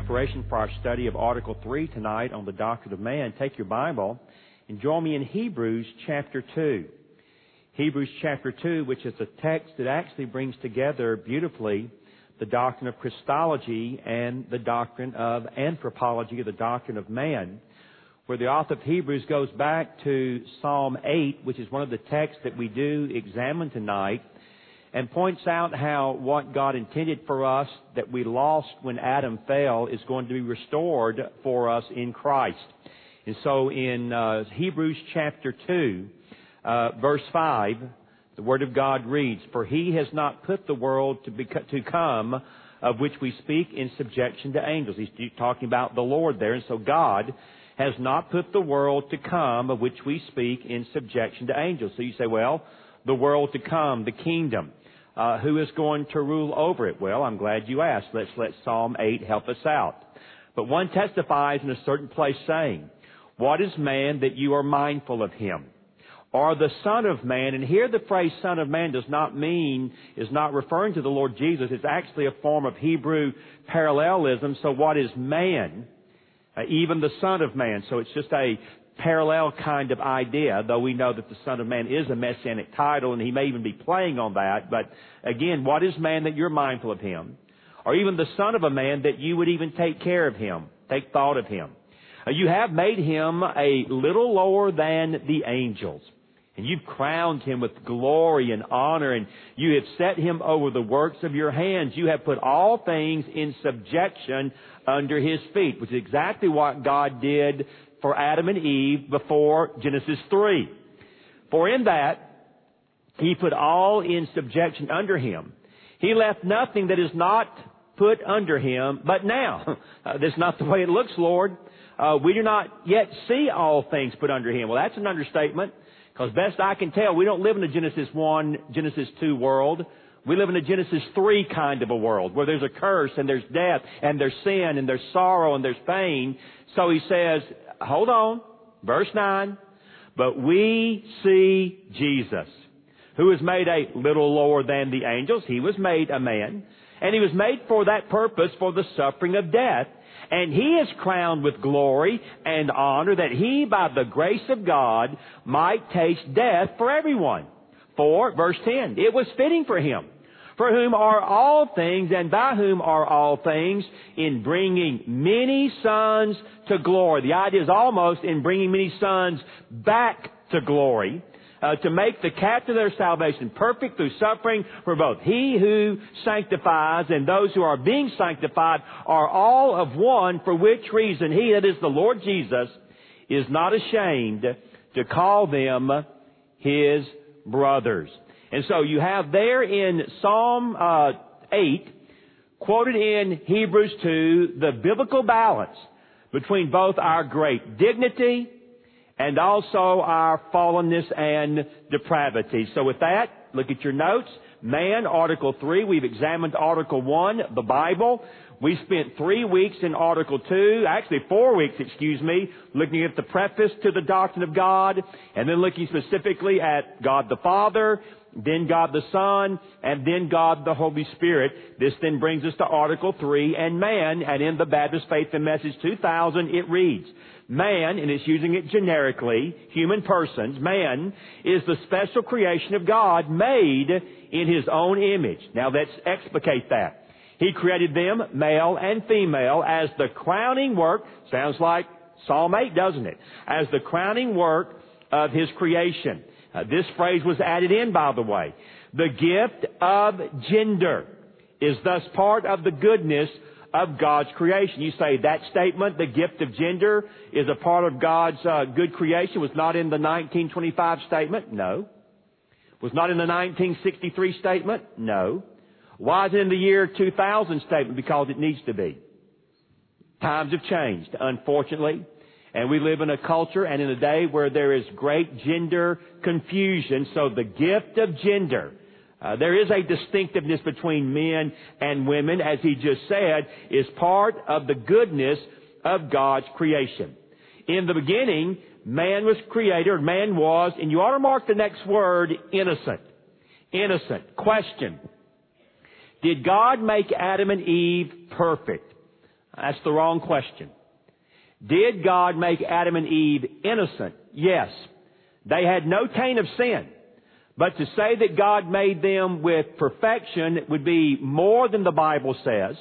Preparation for our study of Article 3 tonight on the doctrine of man, take your Bible and join me in Hebrews chapter 2. Hebrews chapter 2, which is a text that actually brings together beautifully the doctrine of Christology and the doctrine of anthropology, the doctrine of man, where the author of Hebrews goes back to Psalm 8, which is one of the texts that we do examine tonight, and points out how what God intended for us that we lost when Adam fell is going to be restored for us in Christ. And so in uh, Hebrews chapter 2, uh, verse 5, the Word of God reads, For he has not put the world to, be, to come of which we speak in subjection to angels. He's talking about the Lord there. And so God has not put the world to come of which we speak in subjection to angels. So you say, well, the world to come, the kingdom. Uh, who is going to rule over it? Well, I'm glad you asked. Let's let Psalm 8 help us out. But one testifies in a certain place saying, What is man that you are mindful of him? or the Son of Man. And here the phrase Son of Man does not mean, is not referring to the Lord Jesus. It's actually a form of Hebrew parallelism. So what is man? Uh, even the Son of Man. So it's just a parallel kind of idea, though we know that the Son of Man is a messianic title and he may even be playing on that. But again, what is man that you're mindful of him? Or even the Son of a Man that you would even take care of him, take thought of him. Uh, you have made him a little lower than the angels. And you've crowned him with glory and honor, and you have set him over the works of your hands. You have put all things in subjection under his feet, which is exactly what God did for Adam and Eve before Genesis 3. For in that, he put all in subjection under him. He left nothing that is not put under him, but now. Uh, that's not the way it looks, Lord. Uh, we do not yet see all things put under him. Well, that's an understatement. Because best I can tell, we don't live in a Genesis 1, Genesis 2 world. We live in a Genesis 3 kind of a world where there's a curse and there's death and there's sin and there's sorrow and there's pain. So he says, hold on, verse 9, but we see Jesus, who was made a little lower than the angels. He was made a man. And he was made for that purpose, for the suffering of death. And he is crowned with glory and honor that he, by the grace of God, might taste death for everyone. For, verse 10, it was fitting for him, for whom are all things and by whom are all things, in bringing many sons to glory. The idea is almost in bringing many sons back to glory uh, to make the captain of their salvation perfect through suffering for both. He who sanctifies and those who are being sanctified are all of one, for which reason he, that is the Lord Jesus, is not ashamed to call them his brothers. And so you have there in Psalm uh, 8, quoted in Hebrews 2, the biblical balance between both our great dignity and also our fallenness and depravity. So with that, look at your notes. Man, Article 3. We've examined Article 1, the Bible. We spent three weeks in Article 2, actually four weeks, excuse me, looking at the preface to the doctrine of God, and then looking specifically at God the Father, then God the Son, and then God the Holy Spirit. This then brings us to Article 3 and man, and in the Baptist Faith and Message 2000 it reads, Man, and it's using it generically, human persons, man is the special creation of God made in His own image. Now let's explicate that. He created them, male and female, as the crowning work, sounds like Psalm 8, doesn't it? As the crowning work of His creation. Uh, this phrase was added in, by the way. The gift of gender is thus part of the goodness of God's creation. You say that statement, the gift of gender, is a part of God's uh, good creation, was not in the 1925 statement? No. Was not in the 1963 statement? No. Why is it in the year 2000 statement? Because it needs to be. Times have changed, unfortunately. And we live in a culture and in a day where there is great gender confusion. So the gift of gender, uh, there is a distinctiveness between men and women, as he just said, is part of the goodness of God's creation. In the beginning, man was created, man was, and you ought to mark the next word, innocent. Innocent. Question. Did God make Adam and Eve perfect? That's the wrong question. Did God make Adam and Eve innocent? Yes. They had no taint of sin. But to say that God made them with perfection would be more than the Bible says,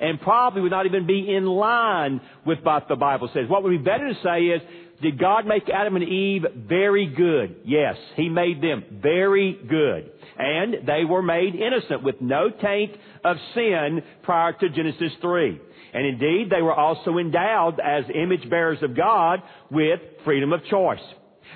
and probably would not even be in line with what the Bible says. What would be better to say is, did God make Adam and Eve very good? Yes, He made them very good. And they were made innocent with no taint of sin prior to Genesis 3. And indeed, they were also endowed as image bearers of God with freedom of choice.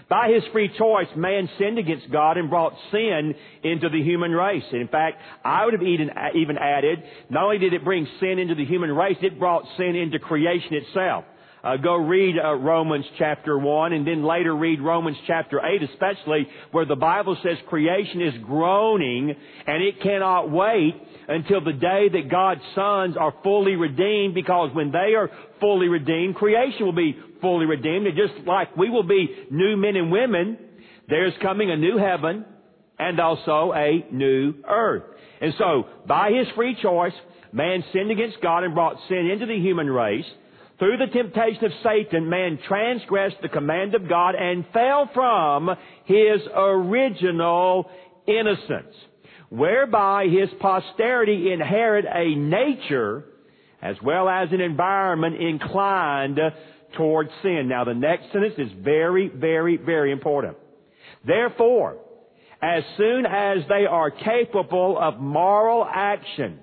By his free choice, man sinned against God and brought sin into the human race. And in fact, I would have even, even added, not only did it bring sin into the human race, it brought sin into creation itself. Uh, go read uh, Romans chapter 1 and then later read Romans chapter 8 especially where the Bible says creation is groaning and it cannot wait until the day that God's sons are fully redeemed because when they are fully redeemed, creation will be fully redeemed. And just like we will be new men and women, there's coming a new heaven and also a new earth. And so, by his free choice, man sinned against God and brought sin into the human race. Through the temptation of Satan, man transgressed the command of God and fell from his original innocence whereby his posterity inherit a nature as well as an environment inclined towards sin. Now the next sentence is very, very, very important. Therefore, as soon as they are capable of moral action,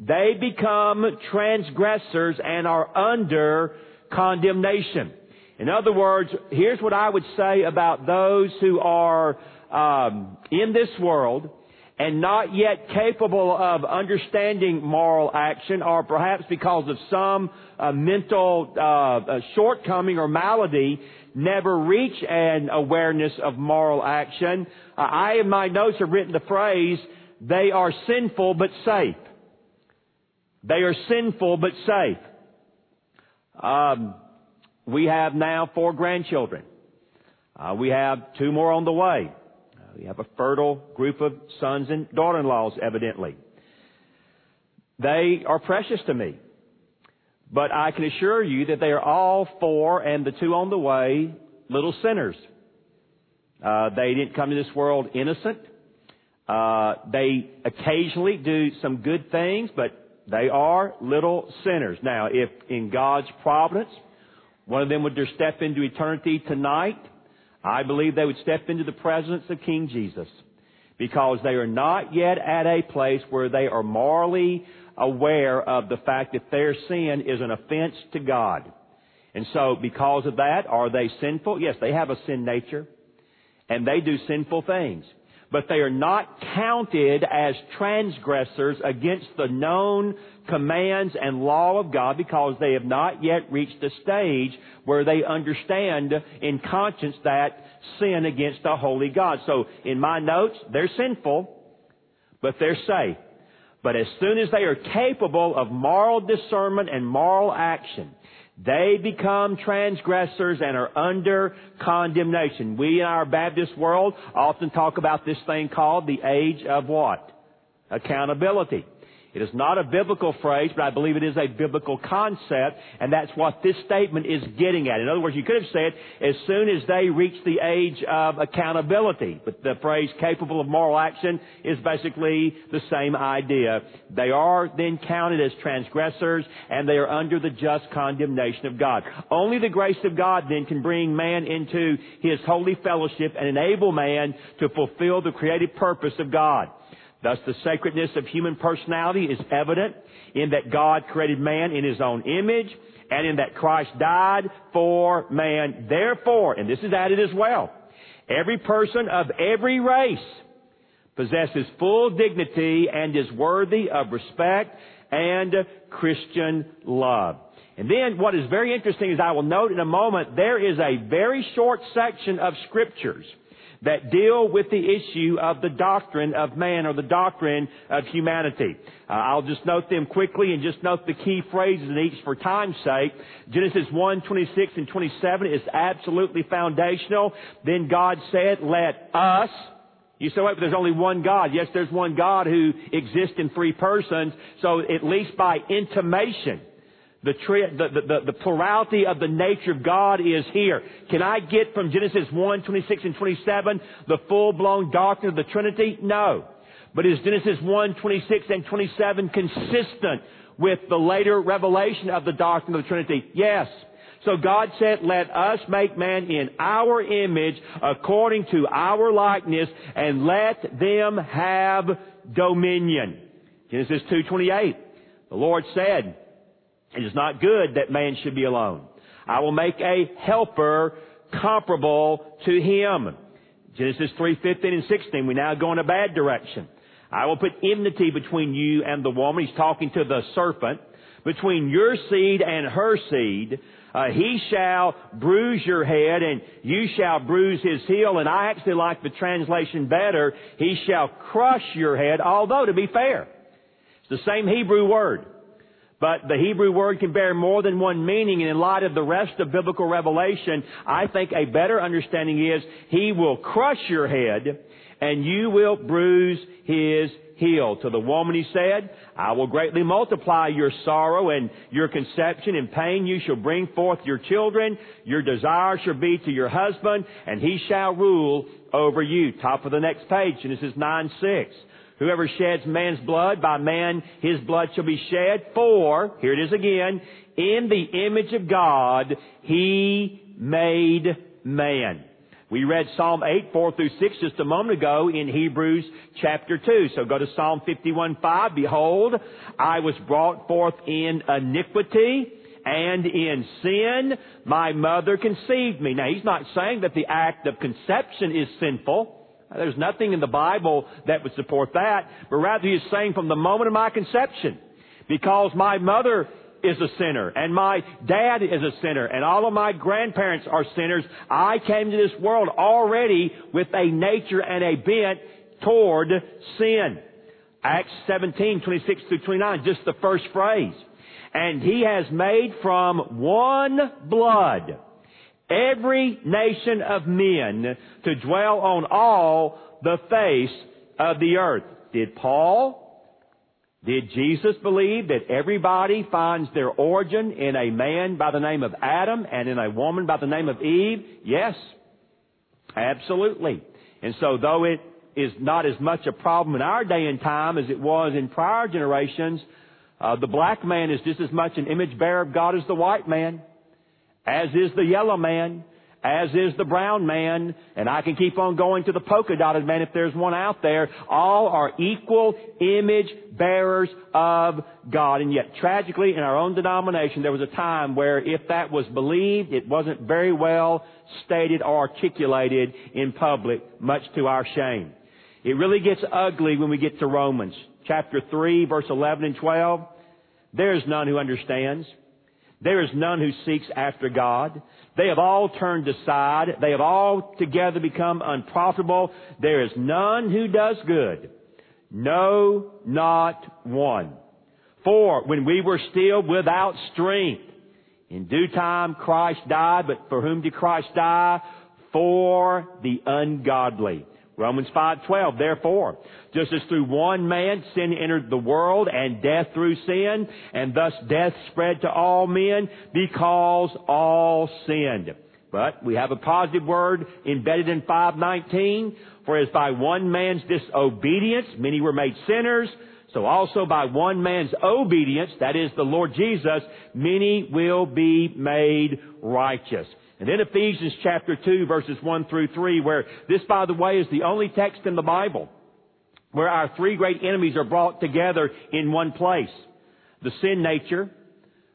they become transgressors and are under condemnation. In other words, here's what I would say about those who are um, in this world and not yet capable of understanding moral action, or perhaps because of some uh, mental uh, uh, shortcoming or malady, never reach an awareness of moral action. Uh, I, in my notes, have written the phrase, they are sinful but safe. They are sinful but safe. Um, we have now four grandchildren. Uh, we have two more on the way. We have a fertile group of sons and daughter-in-laws, evidently. They are precious to me. But I can assure you that they are all four and the two on the way little sinners. Uh, they didn't come to this world innocent. Uh, they occasionally do some good things, but they are little sinners. Now, if in God's providence, one of them would step into eternity tonight, I believe they would step into the presence of King Jesus because they are not yet at a place where they are morally aware of the fact that their sin is an offense to God. And so, because of that, are they sinful? Yes, they have a sin nature. And they do sinful things but they are not counted as transgressors against the known commands and law of God because they have not yet reached the stage where they understand in conscience that sin against a holy God. So in my notes, they're sinful, but they're safe. But as soon as they are capable of moral discernment and moral action, they become transgressors and are under condemnation. We in our Baptist world often talk about this thing called the age of what? Accountability. It is not a biblical phrase, but I believe it is a biblical concept, and that's what this statement is getting at. In other words, you could have said, as soon as they reach the age of accountability, but the phrase capable of moral action is basically the same idea. They are then counted as transgressors, and they are under the just condemnation of God. Only the grace of God then can bring man into his holy fellowship and enable man to fulfill the creative purpose of God. Thus the sacredness of human personality is evident in that God created man in his own image and in that Christ died for man. Therefore, and this is added as well, every person of every race possesses full dignity and is worthy of respect and Christian love. And then what is very interesting is I will note in a moment, there is a very short section of scriptures that deal with the issue of the doctrine of man or the doctrine of humanity. Uh, I'll just note them quickly and just note the key phrases in each for time's sake. Genesis 1, 26 and 27 is absolutely foundational. Then God said, let us, you say, wait, but there's only one God. Yes, there's one God who exists in three persons. So at least by intimation, the, tri- the, the, the, plurality of the nature of God is here. Can I get from Genesis 1, 26 and 27 the full-blown doctrine of the Trinity? No. But is Genesis 1, 26 and 27 consistent with the later revelation of the doctrine of the Trinity? Yes. So God said, let us make man in our image according to our likeness and let them have dominion. Genesis 2.28. The Lord said, it is not good that man should be alone. I will make a helper comparable to him. Genesis 3, 15 and 16. We now go in a bad direction. I will put enmity between you and the woman. He's talking to the serpent. Between your seed and her seed. Uh, he shall bruise your head and you shall bruise his heel. And I actually like the translation better. He shall crush your head, although to be fair, it's the same Hebrew word. But the Hebrew word can bear more than one meaning, and in light of the rest of biblical revelation, I think a better understanding is He will crush your head, and you will bruise His heel. To the woman He said, I will greatly multiply your sorrow and your conception and pain. You shall bring forth your children. Your desire shall be to your husband, and He shall rule over you. Top of the next page, Genesis 9, 6. Whoever sheds man's blood, by man his blood shall be shed. For, here it is again, in the image of God, he made man. We read Psalm 8, 4 through 6 just a moment ago in Hebrews chapter 2. So go to Psalm 51, 5. Behold, I was brought forth in iniquity and in sin my mother conceived me. Now he's not saying that the act of conception is sinful. There's nothing in the Bible that would support that, but rather he's saying from the moment of my conception, because my mother is a sinner and my dad is a sinner and all of my grandparents are sinners, I came to this world already with a nature and a bent toward sin. Acts 17, 26 through 29, just the first phrase. And he has made from one blood every nation of men to dwell on all the face of the earth. Did Paul, did Jesus believe that everybody finds their origin in a man by the name of Adam and in a woman by the name of Eve? Yes. Absolutely. And so though it is not as much a problem in our day and time as it was in prior generations, uh, the black man is just as much an image bearer of God as the white man as is the yellow man, as is the brown man, and I can keep on going to the polka dotted man if there's one out there. All are equal image bearers of God. And yet, tragically, in our own denomination, there was a time where if that was believed, it wasn't very well stated or articulated in public, much to our shame. It really gets ugly when we get to Romans chapter 3, verse 11 and 12. There is none who understands. There is none who seeks after God. They have all turned aside. They have all together become unprofitable. There is none who does good. No, not one. For when we were still without strength, in due time Christ died, but for whom did Christ die? For the ungodly. Romans 5:12 Therefore, just as through one man sin entered the world and death through sin, and thus death spread to all men because all sinned. But we have a positive word embedded in 519, for as by one man's disobedience many were made sinners, so also by one man's obedience, that is the Lord Jesus, many will be made righteous. And then Ephesians chapter 2 verses 1 through 3 where this by the way is the only text in the Bible where our three great enemies are brought together in one place. The sin nature,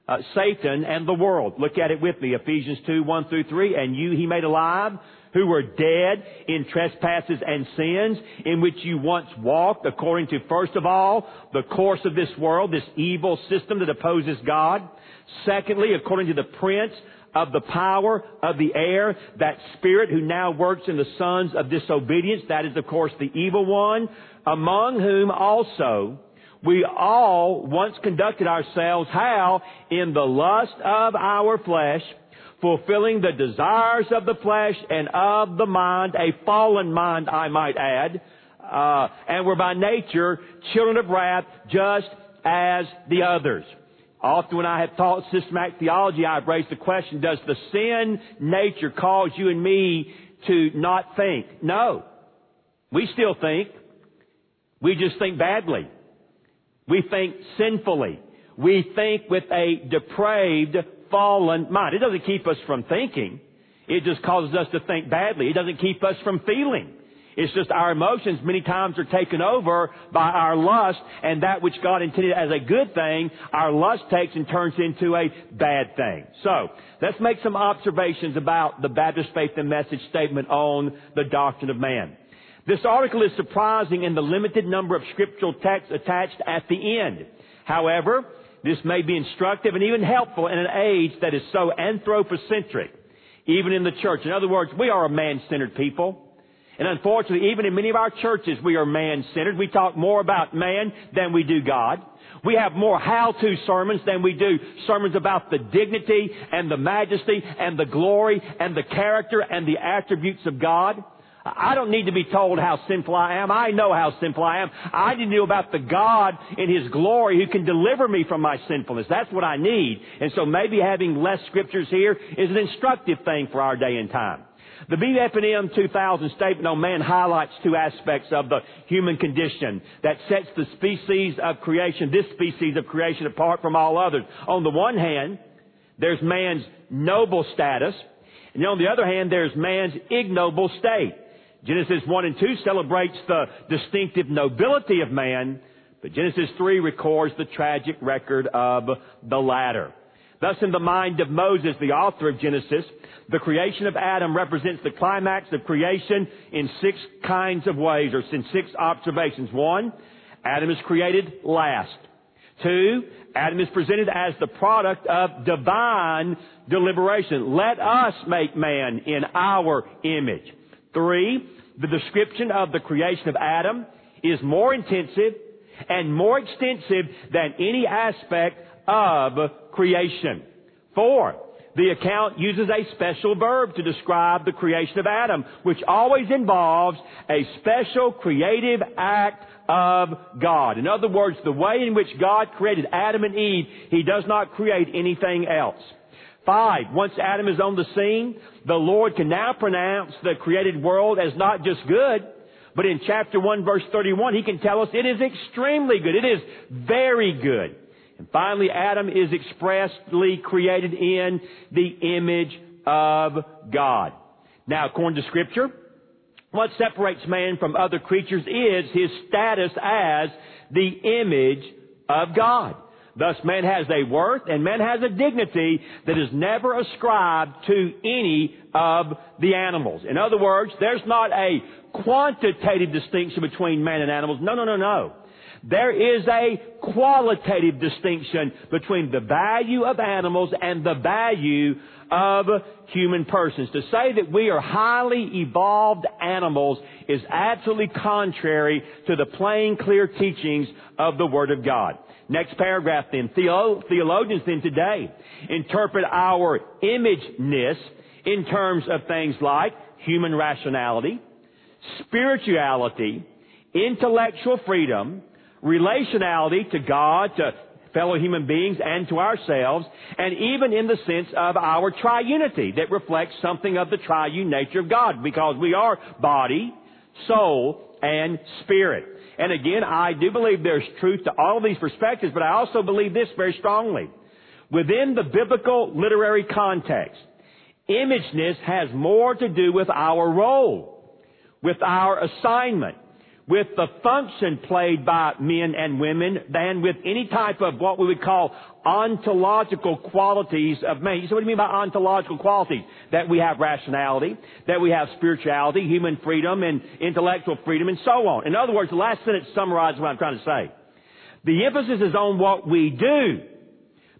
uh, Satan and the world. Look at it with me. Ephesians 2, 1 through 3. And you he made alive who were dead in trespasses and sins in which you once walked according to first of all the course of this world, this evil system that opposes God. Secondly, according to the prince of the power of the air, that spirit who now works in the sons of disobedience, that is of course the evil one, among whom also we all once conducted ourselves how? In the lust of our flesh, fulfilling the desires of the flesh and of the mind, a fallen mind I might add, uh, and were by nature children of wrath just as the others. Often when I have taught systematic theology, I've raised the question, does the sin nature cause you and me to not think? No. We still think. We just think badly. We think sinfully. We think with a depraved, fallen mind. It doesn't keep us from thinking. It just causes us to think badly. It doesn't keep us from feeling. It's just our emotions many times are taken over by our lust and that which God intended as a good thing, our lust takes and turns into a bad thing. So, let's make some observations about the Baptist Faith and Message statement on the doctrine of man. This article is surprising in the limited number of scriptural texts attached at the end. However, this may be instructive and even helpful in an age that is so anthropocentric, even in the church. In other words, we are a man-centered people. And unfortunately, even in many of our churches, we are man-centered. We talk more about man than we do God. We have more how-to sermons than we do sermons about the dignity and the majesty and the glory and the character and the attributes of God. I don't need to be told how sinful I am. I know how sinful I am. I need to know about the God in His glory who can deliver me from my sinfulness. That's what I need. And so maybe having less scriptures here is an instructive thing for our day and time. The BFM 2000 statement on man highlights two aspects of the human condition that sets the species of creation, this species of creation apart from all others. On the one hand, there's man's noble status, and on the other hand, there's man's ignoble state. Genesis 1 and 2 celebrates the distinctive nobility of man, but Genesis 3 records the tragic record of the latter. Thus, in the mind of Moses, the author of Genesis, the creation of Adam represents the climax of creation in six kinds of ways, or in six observations. One, Adam is created last. Two, Adam is presented as the product of divine deliberation. Let us make man in our image. Three, the description of the creation of Adam is more intensive and more extensive than any aspect of creation. Four, the account uses a special verb to describe the creation of Adam, which always involves a special creative act of God. In other words, the way in which God created Adam and Eve, He does not create anything else. Five, once Adam is on the scene, the Lord can now pronounce the created world as not just good, but in chapter 1 verse 31, He can tell us it is extremely good. It is very good. And finally, Adam is expressly created in the image of God. Now, according to scripture, what separates man from other creatures is his status as the image of God. Thus, man has a worth and man has a dignity that is never ascribed to any of the animals. In other words, there's not a quantitative distinction between man and animals. No, no, no, no. There is a qualitative distinction between the value of animals and the value of human persons. To say that we are highly evolved animals is absolutely contrary to the plain, clear teachings of the Word of God. Next paragraph then. Theologians then today interpret our imageness in terms of things like human rationality, spirituality, intellectual freedom, relationality to God, to fellow human beings, and to ourselves, and even in the sense of our triunity that reflects something of the triune nature of God, because we are body, soul, and spirit. And again, I do believe there's truth to all of these perspectives, but I also believe this very strongly. Within the biblical literary context, imageness has more to do with our role, with our assignment, with the function played by men and women than with any type of what we would call ontological qualities of man. You say, what do you mean by ontological qualities? That we have rationality, that we have spirituality, human freedom, and intellectual freedom, and so on. In other words, the last sentence summarizes what I'm trying to say. The emphasis is on what we do,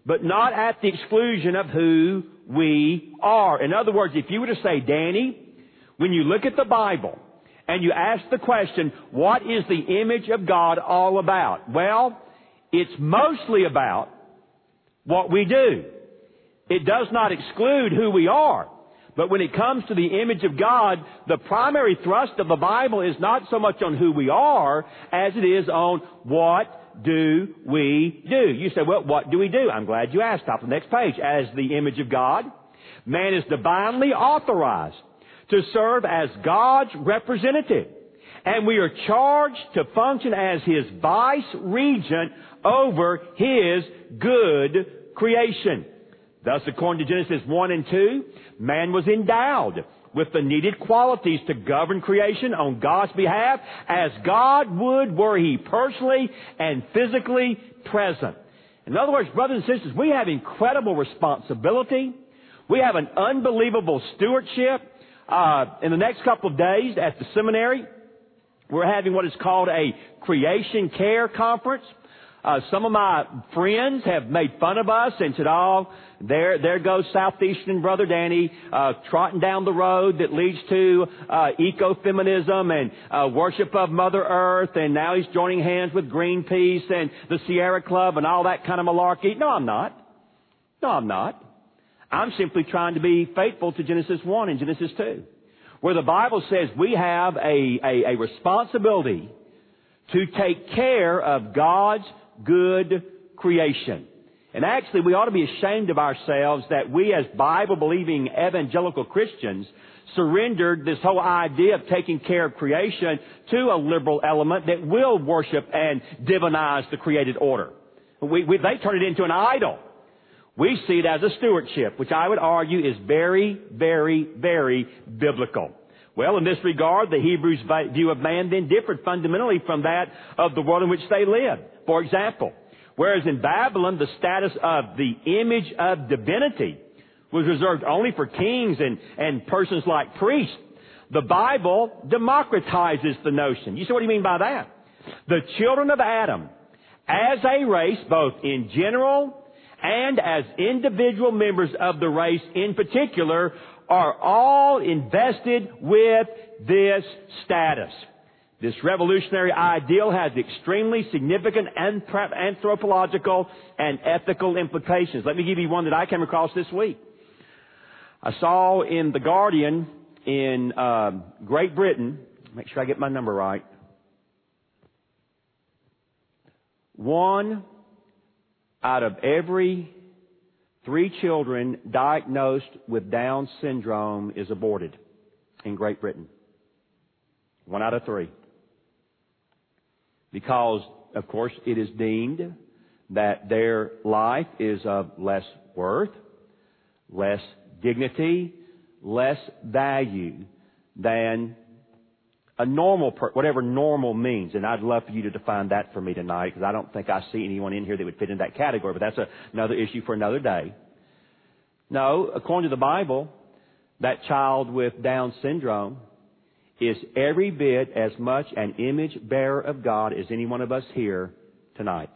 but not at the exclusion of who we are. In other words, if you were to say, Danny, when you look at the Bible, and you ask the question, what is the image of God all about? Well, it's mostly about what we do. It does not exclude who we are. But when it comes to the image of God, the primary thrust of the Bible is not so much on who we are as it is on what do we do. You say, well, what do we do? I'm glad you asked. Stop the next page. As the image of God, man is divinely authorized to serve as God's representative. And we are charged to function as His vice regent over His good creation. Thus, according to Genesis 1 and 2, man was endowed with the needed qualities to govern creation on God's behalf as God would were He personally and physically present. In other words, brothers and sisters, we have incredible responsibility. We have an unbelievable stewardship. Uh, in the next couple of days at the seminary, we're having what is called a creation care conference. Uh, some of my friends have made fun of us and said, "Oh, there, there goes Southeastern brother Danny uh, trotting down the road that leads to uh, ecofeminism and uh, worship of Mother Earth, and now he's joining hands with Greenpeace and the Sierra Club and all that kind of malarkey." No, I'm not. No, I'm not. I'm simply trying to be faithful to Genesis 1 and Genesis 2, where the Bible says we have a, a, a responsibility to take care of God's good creation. And actually, we ought to be ashamed of ourselves that we as Bible believing evangelical Christians surrendered this whole idea of taking care of creation to a liberal element that will worship and divinize the created order. We, we, they turn it into an idol. We see it as a stewardship, which I would argue is very, very, very biblical. Well, in this regard, the Hebrews' view of man then differed fundamentally from that of the world in which they lived. For example, whereas in Babylon the status of the image of divinity was reserved only for kings and, and persons like priests, the Bible democratizes the notion. You see what do you mean by that? The children of Adam, as a race, both in general and as individual members of the race in particular are all invested with this status. This revolutionary ideal has extremely significant anthropological and ethical implications. Let me give you one that I came across this week. I saw in The Guardian in uh, Great Britain, make sure I get my number right, one out of every three children diagnosed with Down syndrome is aborted in Great Britain. One out of three. Because, of course, it is deemed that their life is of less worth, less dignity, less value than a normal, per- whatever normal means, and I'd love for you to define that for me tonight because I don't think I see anyone in here that would fit in that category, but that's a, another issue for another day. No, according to the Bible, that child with Down syndrome is every bit as much an image bearer of God as any one of us here tonight.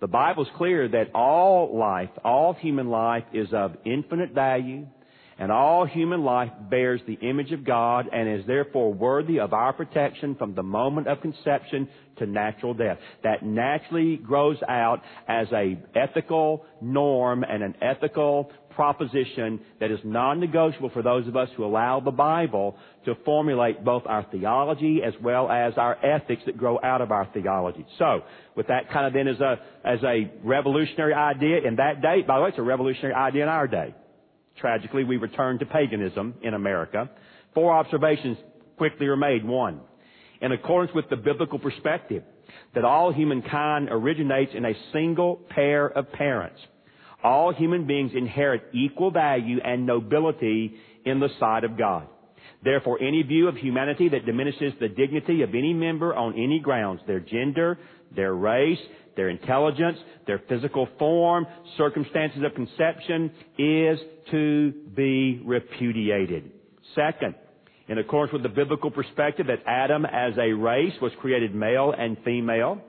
The Bible's clear that all life, all human life is of infinite value, and all human life bears the image of God and is therefore worthy of our protection from the moment of conception to natural death. That naturally grows out as a ethical norm and an ethical proposition that is non-negotiable for those of us who allow the Bible to formulate both our theology as well as our ethics that grow out of our theology. So, with that kind of then as a, as a revolutionary idea in that day, by the way, it's a revolutionary idea in our day. Tragically, we returned to paganism in America. Four observations quickly are made. One, in accordance with the biblical perspective, that all humankind originates in a single pair of parents. All human beings inherit equal value and nobility in the sight of God. Therefore, any view of humanity that diminishes the dignity of any member on any grounds, their gender, their race, their intelligence, their physical form, circumstances of conception, is to be repudiated. Second, in accordance with the biblical perspective that Adam as a race was created male and female,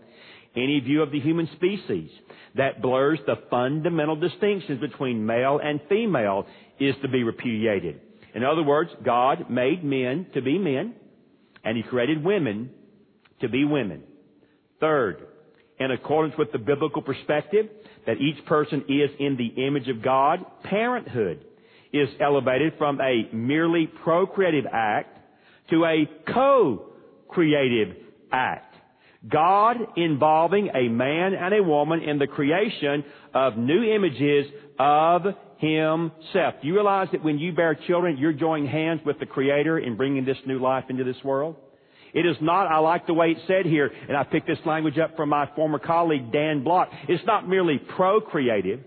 any view of the human species that blurs the fundamental distinctions between male and female is to be repudiated. In other words, God made men to be men, and He created women to be women. Third, in accordance with the biblical perspective that each person is in the image of God, parenthood is elevated from a merely procreative act to a co-creative act. God involving a man and a woman in the creation of new images of Himself. Do you realize that when you bear children, you're joining hands with the Creator in bringing this new life into this world? It is not, I like the way it's said here, and I picked this language up from my former colleague Dan Block. It's not merely procreative.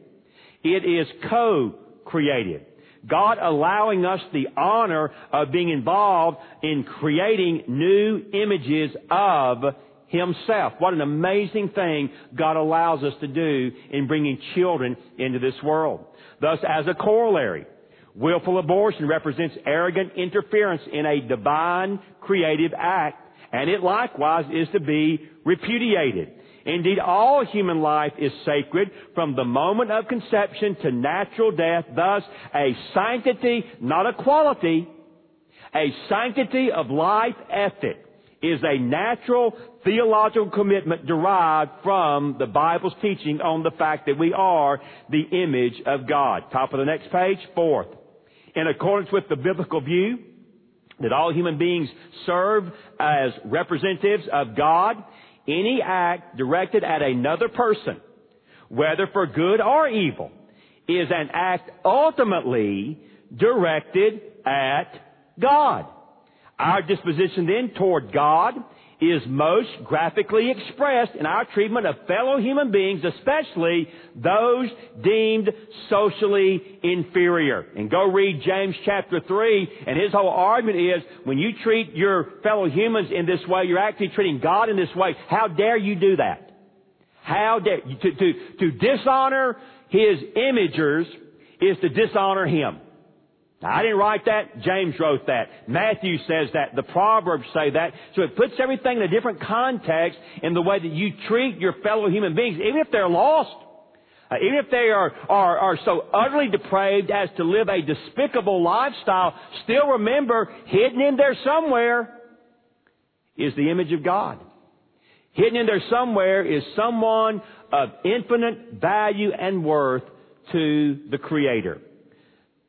It is co-creative. God allowing us the honor of being involved in creating new images of Himself. What an amazing thing God allows us to do in bringing children into this world. Thus, as a corollary, willful abortion represents arrogant interference in a divine creative act, and it likewise is to be repudiated. Indeed, all human life is sacred from the moment of conception to natural death, thus a sanctity, not a quality, a sanctity of life ethic is a natural theological commitment derived from the Bible's teaching on the fact that we are the image of God. Top of the next page, fourth. In accordance with the biblical view that all human beings serve as representatives of God, any act directed at another person, whether for good or evil, is an act ultimately directed at God. Our disposition then toward God is most graphically expressed in our treatment of fellow human beings, especially those deemed socially inferior. And go read James chapter 3, and his whole argument is, when you treat your fellow humans in this way, you're actually treating God in this way. How dare you do that? How dare, to, to, to dishonor his imagers is to dishonor him. Now, I didn't write that. James wrote that. Matthew says that. The Proverbs say that. So it puts everything in a different context in the way that you treat your fellow human beings, even if they're lost. Uh, even if they are, are, are so utterly depraved as to live a despicable lifestyle, still remember, hidden in there somewhere is the image of God. Hidden in there somewhere is someone of infinite value and worth to the Creator.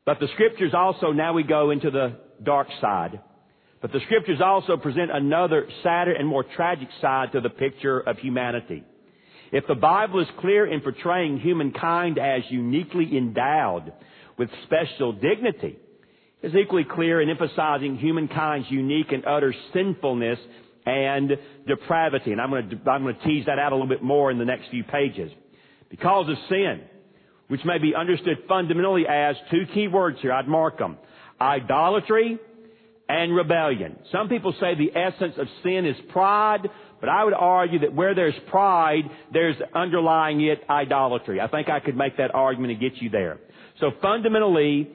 But the scriptures also, now we go into the dark side. But the scriptures also present another sadder and more tragic side to the picture of humanity. If the Bible is clear in portraying humankind as uniquely endowed with special dignity, it's equally clear in emphasizing humankind's unique and utter sinfulness and depravity. And I'm going to, I'm going to tease that out a little bit more in the next few pages. Because of sin, which may be understood fundamentally as two key words here. I'd mark them. Idolatry and rebellion. Some people say the essence of sin is pride, but I would argue that where there's pride, there's underlying it idolatry. I think I could make that argument and get you there. So fundamentally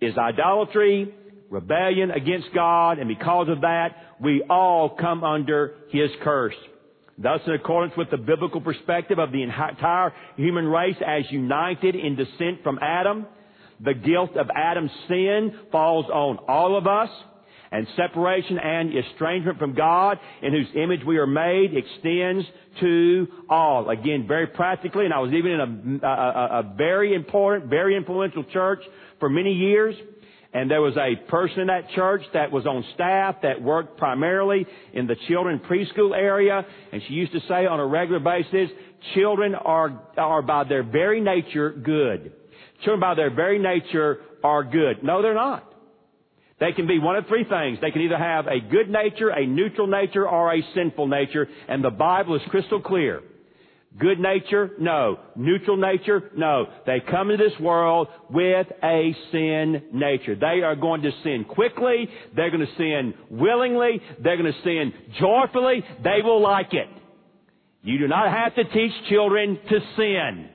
is idolatry, rebellion against God, and because of that, we all come under His curse. Thus, in accordance with the biblical perspective of the entire human race as united in descent from Adam, the guilt of Adam's sin falls on all of us, and separation and estrangement from God, in whose image we are made, extends to all. Again, very practically, and I was even in a, a, a very important, very influential church for many years, and there was a person in that church that was on staff that worked primarily in the children preschool area. And she used to say on a regular basis, children are, are by their very nature good. Children by their very nature are good. No, they're not. They can be one of three things. They can either have a good nature, a neutral nature, or a sinful nature. And the Bible is crystal clear Good nature? No. Neutral nature? No. They come into this world with a sin nature. They are going to sin quickly. They're going to sin willingly. They're going to sin joyfully. They will like it. You do not have to teach children to sin.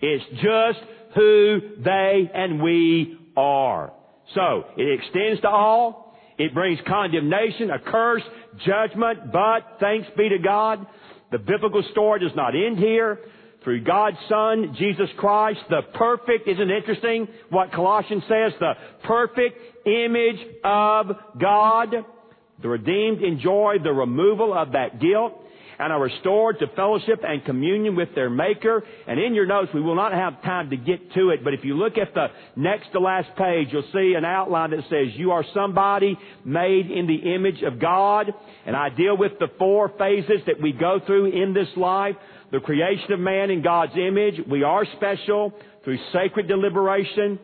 It's just who they and we are. So, it extends to all. It brings condemnation, a curse, judgment, but thanks be to God, the biblical story does not end here. Through God's Son, Jesus Christ, the perfect, isn't it interesting what Colossians says? The perfect image of God. The redeemed enjoy the removal of that guilt and are restored to fellowship and communion with their Maker. And in your notes, we will not have time to get to it, but if you look at the next to last page, you'll see an outline that says, you are somebody made in the image of God. And I deal with the four phases that we go through in this life. The creation of man in God's image. We are special through sacred deliberation,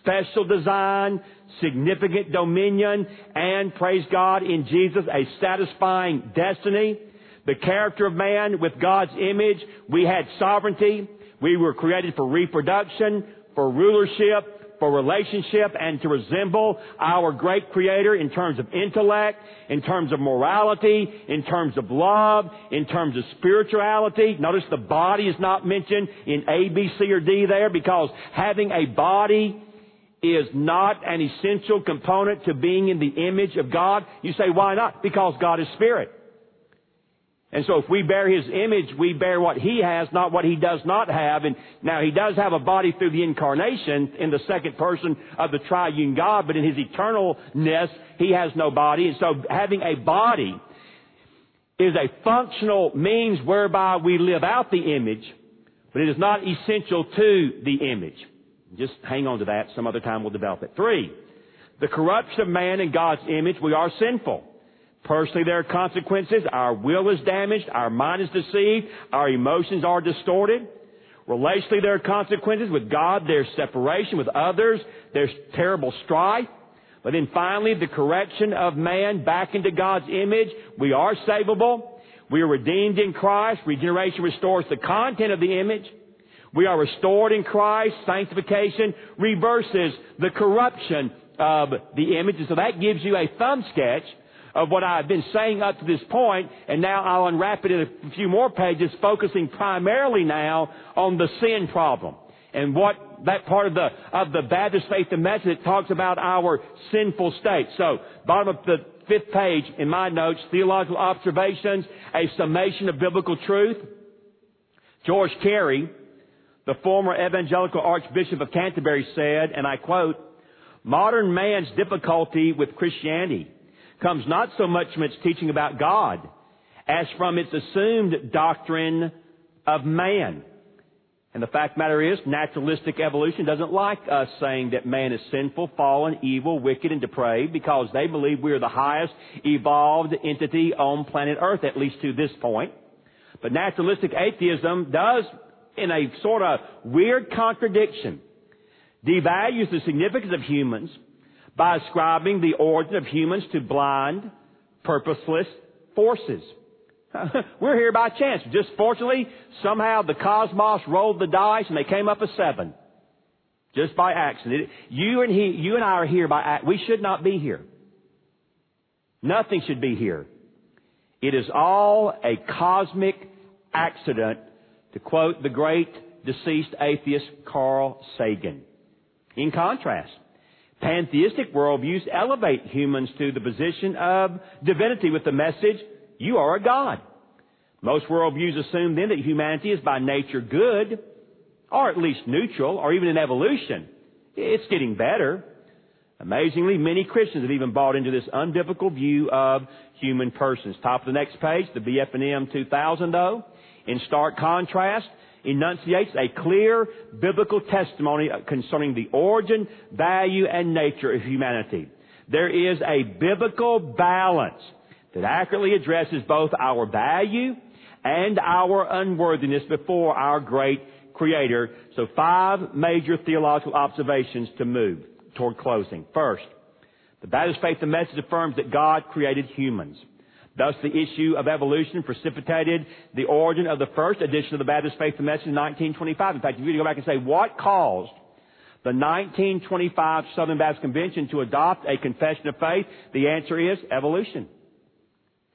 special design, significant dominion, and praise God in Jesus, a satisfying destiny the character of man with God's image. We had sovereignty. We were created for reproduction, for rulership, for relationship, and to resemble our great creator in terms of intellect, in terms of morality, in terms of love, in terms of spirituality. Notice the body is not mentioned in A, B, C, or D there because having a body is not an essential component to being in the image of God. You say, why not? Because God is spirit. And so if we bear His image, we bear what He has, not what He does not have. And now He does have a body through the incarnation in the second person of the triune God, but in His eternalness, He has no body. And so having a body is a functional means whereby we live out the image, but it is not essential to the image. Just hang on to that. Some other time we'll develop it. Three, the corruption of man in God's image, we are sinful. Personally, there are consequences. Our will is damaged. Our mind is deceived. Our emotions are distorted. Relationally, there are consequences. With God, there's separation. With others, there's terrible strife. But then finally, the correction of man back into God's image. We are savable. We are redeemed in Christ. Regeneration restores the content of the image. We are restored in Christ. Sanctification reverses the corruption of the image. And so that gives you a thumb sketch of what I've been saying up to this point, and now I'll unwrap it in a few more pages, focusing primarily now on the sin problem and what that part of the of the Baptist faith and message talks about our sinful state. So, bottom of the fifth page in my notes, theological observations, a summation of biblical truth. George Carey, the former evangelical Archbishop of Canterbury said, and I quote, modern man's difficulty with Christianity comes not so much from its teaching about God as from its assumed doctrine of man. And the fact matter is, naturalistic evolution doesn't like us saying that man is sinful, fallen, evil, wicked, and depraved because they believe we are the highest evolved entity on planet Earth, at least to this point. But naturalistic atheism does, in a sort of weird contradiction, devalues the significance of humans by ascribing the origin of humans to blind, purposeless forces. We're here by chance. Just fortunately, somehow the cosmos rolled the dice and they came up a seven. Just by accident. You and he, you and I are here by act. We should not be here. Nothing should be here. It is all a cosmic accident, to quote the great deceased atheist Carl Sagan. In contrast, Pantheistic worldviews elevate humans to the position of divinity with the message, you are a God. Most worldviews assume then that humanity is by nature good, or at least neutral, or even in evolution. It's getting better. Amazingly, many Christians have even bought into this unbiblical view of human persons. Top of the next page, the BF&M 2000 though, in stark contrast, enunciates a clear biblical testimony concerning the origin, value, and nature of humanity. There is a biblical balance that accurately addresses both our value and our unworthiness before our great Creator. So five major theological observations to move toward closing. First, the Baptist faith and message affirms that God created humans. Thus, the issue of evolution precipitated the origin of the first edition of the Baptist Faith and Message in 1925. In fact, if you go back and say, what caused the 1925 Southern Baptist Convention to adopt a confession of faith, the answer is evolution.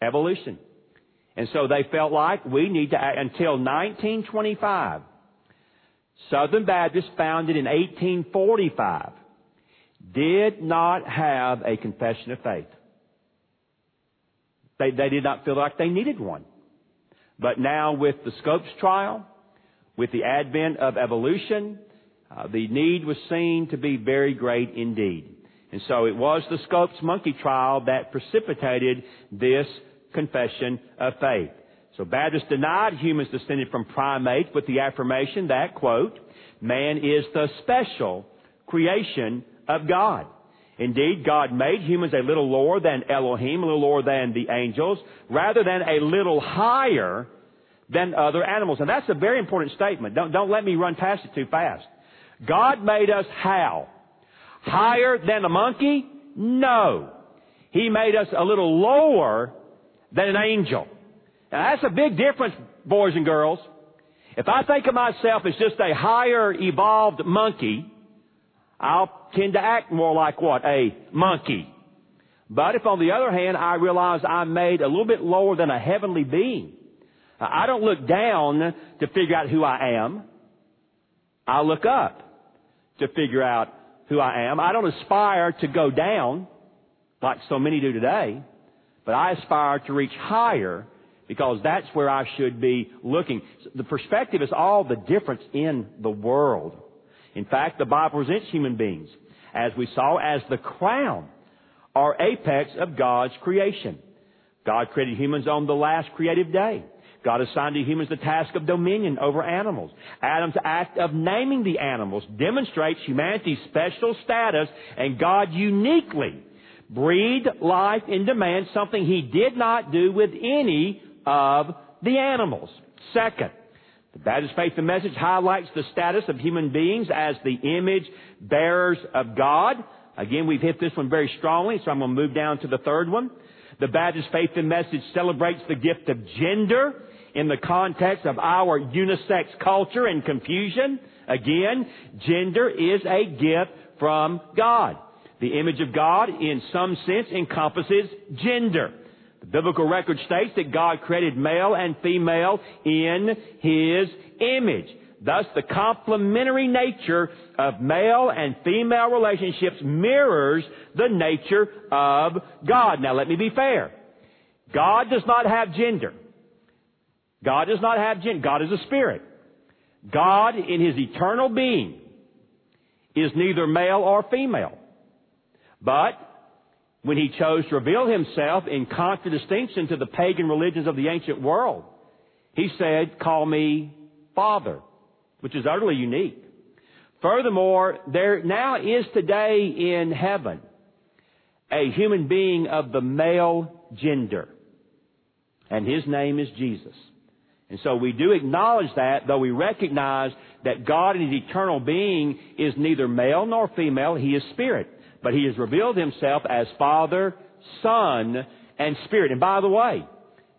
Evolution. And so they felt like we need to, until 1925, Southern Baptists founded in 1845 did not have a confession of faith. They, they did not feel like they needed one. But now with the Scopes trial, with the advent of evolution, uh, the need was seen to be very great indeed. And so it was the Scopes monkey trial that precipitated this confession of faith. So Baptists denied humans descended from primates with the affirmation that, quote, man is the special creation of God. Indeed, God made humans a little lower than Elohim, a little lower than the angels, rather than a little higher than other animals. And that's a very important statement. Don't, don't let me run past it too fast. God made us how? Higher than a monkey? No. He made us a little lower than an angel. Now that's a big difference, boys and girls. If I think of myself as just a higher evolved monkey, I'll tend to act more like what? A monkey. But if on the other hand I realize I'm made a little bit lower than a heavenly being, I don't look down to figure out who I am. I look up to figure out who I am. I don't aspire to go down like so many do today, but I aspire to reach higher because that's where I should be looking. The perspective is all the difference in the world. In fact, the Bible presents human beings, as we saw, as the crown or apex of God's creation. God created humans on the last creative day. God assigned to humans the task of dominion over animals. Adam's act of naming the animals demonstrates humanity's special status and God uniquely breathed life into man, something he did not do with any of the animals. Second, the Baptist Faith and Message highlights the status of human beings as the image bearers of God. Again, we've hit this one very strongly, so I'm going to move down to the third one. The Baptist Faith and Message celebrates the gift of gender in the context of our unisex culture and confusion. Again, gender is a gift from God. The image of God, in some sense, encompasses gender. The biblical record states that God created male and female in His image. Thus, the complementary nature of male and female relationships mirrors the nature of God. Now, let me be fair. God does not have gender. God does not have gender. God is a spirit. God, in His eternal being, is neither male or female. But when he chose to reveal himself in contradistinction to the pagan religions of the ancient world. He said, call me Father, which is utterly unique. Furthermore, there now is today in heaven a human being of the male gender. And his name is Jesus. And so we do acknowledge that, though we recognize that God in his eternal being is neither male nor female, he is spirit. But he has revealed himself as Father, Son, and Spirit. And by the way,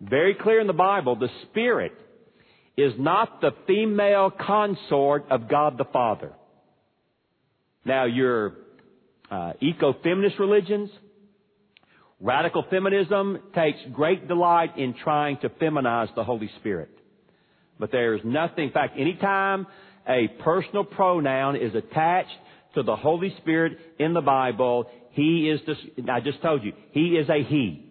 very clear in the Bible, the Spirit is not the female consort of God the Father. Now, your uh, eco-feminist religions, radical feminism takes great delight in trying to feminize the Holy Spirit. But there is nothing, in fact, anytime a personal pronoun is attached to the Holy Spirit in the Bible, He is the, I just told you, He is a He.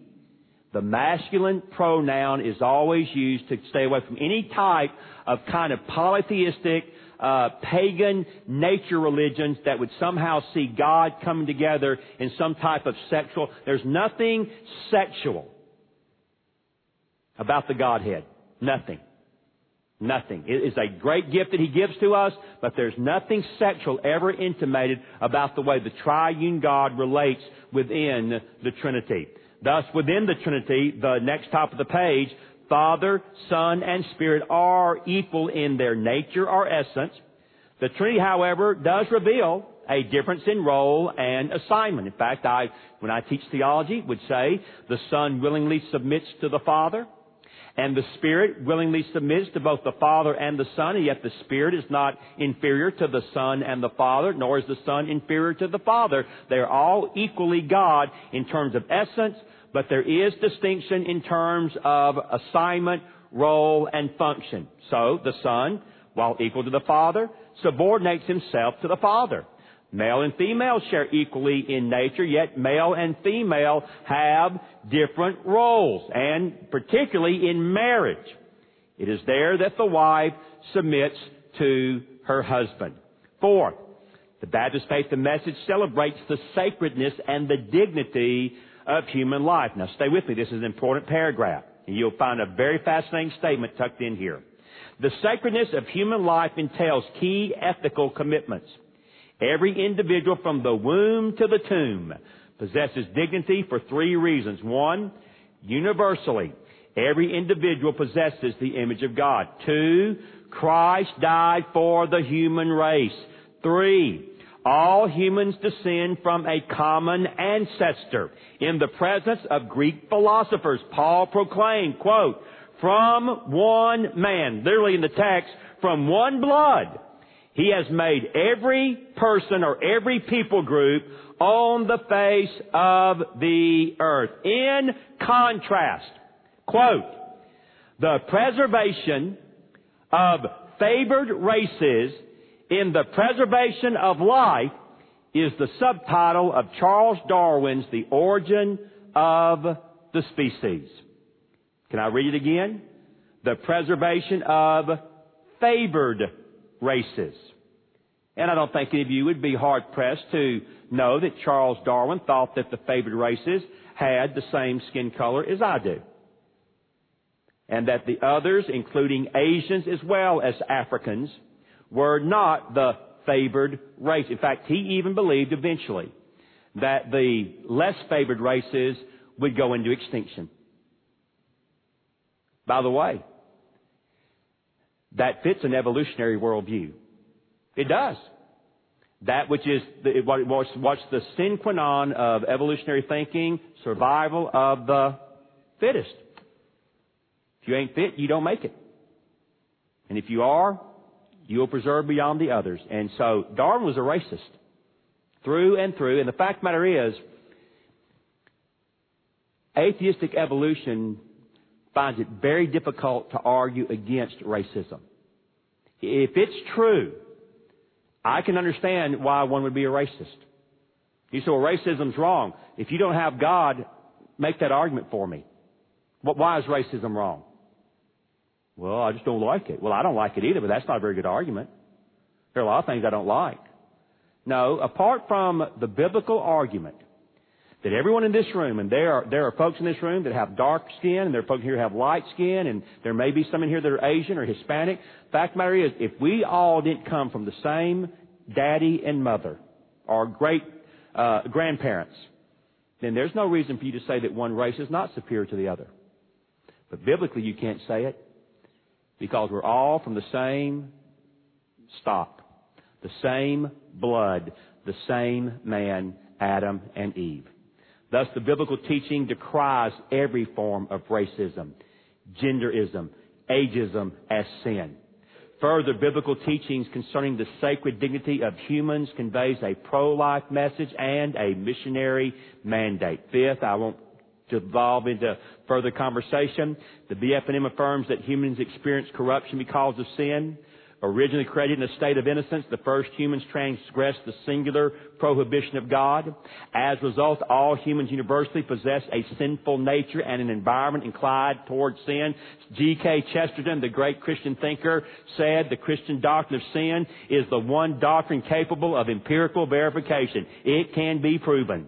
The masculine pronoun is always used to stay away from any type of kind of polytheistic, uh, pagan nature religions that would somehow see God coming together in some type of sexual. There's nothing sexual about the Godhead. Nothing. Nothing. It is a great gift that He gives to us, but there's nothing sexual ever intimated about the way the triune God relates within the Trinity. Thus, within the Trinity, the next top of the page, Father, Son, and Spirit are equal in their nature or essence. The Trinity, however, does reveal a difference in role and assignment. In fact, I, when I teach theology, would say the Son willingly submits to the Father, and the Spirit willingly submits to both the Father and the Son, and yet the Spirit is not inferior to the Son and the Father, nor is the Son inferior to the Father. They are all equally God in terms of essence, but there is distinction in terms of assignment, role, and function. So, the Son, while equal to the Father, subordinates himself to the Father. Male and female share equally in nature, yet male and female have different roles, and particularly in marriage. It is there that the wife submits to her husband. Fourth, the Baptist Faith and Message celebrates the sacredness and the dignity of human life. Now stay with me, this is an important paragraph, and you'll find a very fascinating statement tucked in here. The sacredness of human life entails key ethical commitments. Every individual from the womb to the tomb possesses dignity for three reasons. One, universally, every individual possesses the image of God. Two, Christ died for the human race. Three, all humans descend from a common ancestor. In the presence of Greek philosophers, Paul proclaimed, quote, from one man, literally in the text, from one blood, he has made every person or every people group on the face of the earth. In contrast, quote, the preservation of favored races in the preservation of life is the subtitle of Charles Darwin's The Origin of the Species. Can I read it again? The preservation of favored races. And I don't think any of you would be hard pressed to know that Charles Darwin thought that the favored races had the same skin color as I do. And that the others, including Asians as well as Africans, were not the favored race. In fact, he even believed eventually that the less favored races would go into extinction. By the way, that fits an evolutionary worldview. It does. That which is the, what's, the sine qua non of evolutionary thinking, survival of the fittest. If you ain't fit, you don't make it. And if you are, you will preserve beyond the others. And so Darwin was a racist. Through and through. And the fact of the matter is, atheistic evolution finds it very difficult to argue against racism. If it's true I can understand why one would be a racist. You say, well, racism's wrong. If you don't have God, make that argument for me. Why is racism wrong? Well, I just don't like it. Well, I don't like it either, but that's not a very good argument. There are a lot of things I don't like. No, apart from the biblical argument that everyone in this room, and there are, there are folks in this room that have dark skin, and there are folks here who have light skin, and there may be some in here that are Asian or Hispanic. Fact matter is, if we all didn't come from the same daddy and mother, or great uh, grandparents, then there's no reason for you to say that one race is not superior to the other. But biblically, you can't say it because we're all from the same stock, the same blood, the same man, Adam and Eve. Thus, the biblical teaching decries every form of racism, genderism, ageism as sin. Further, biblical teachings concerning the sacred dignity of humans conveys a pro-life message and a missionary mandate. Fifth, I won't devolve into further conversation. The BF&M affirms that humans experience corruption because of sin. Originally created in a state of innocence, the first humans transgressed the singular prohibition of God. As a result, all humans universally possess a sinful nature and an environment inclined towards sin. G.K. Chesterton, the great Christian thinker, said the Christian doctrine of sin is the one doctrine capable of empirical verification. It can be proven.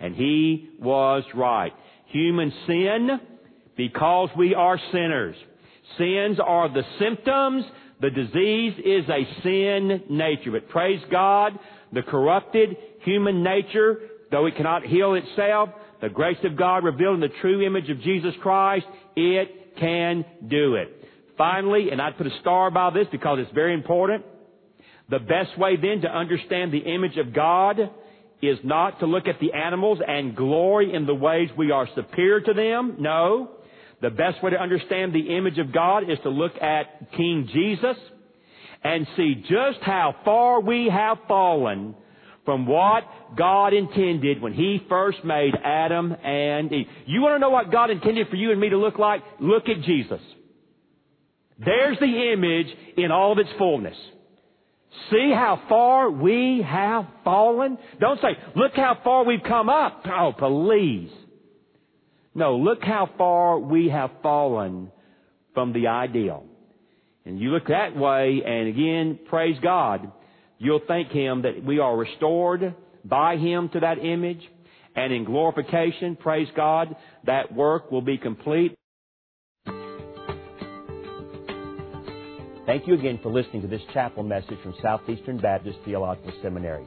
And he was right. Human sin because we are sinners. Sins are the symptoms the disease is a sin nature. But praise God, the corrupted human nature, though it cannot heal itself, the grace of God revealed in the true image of Jesus Christ, it can do it. Finally, and I'd put a star by this because it's very important, The best way then to understand the image of God is not to look at the animals and glory in the ways we are superior to them. No. The best way to understand the image of God is to look at King Jesus and see just how far we have fallen from what God intended when He first made Adam and Eve. You want to know what God intended for you and me to look like? Look at Jesus. There's the image in all of its fullness. See how far we have fallen? Don't say, look how far we've come up. Oh, please. No, look how far we have fallen from the ideal. And you look that way, and again, praise God, you'll thank Him that we are restored by Him to that image. And in glorification, praise God, that work will be complete. Thank you again for listening to this chapel message from Southeastern Baptist Theological Seminary.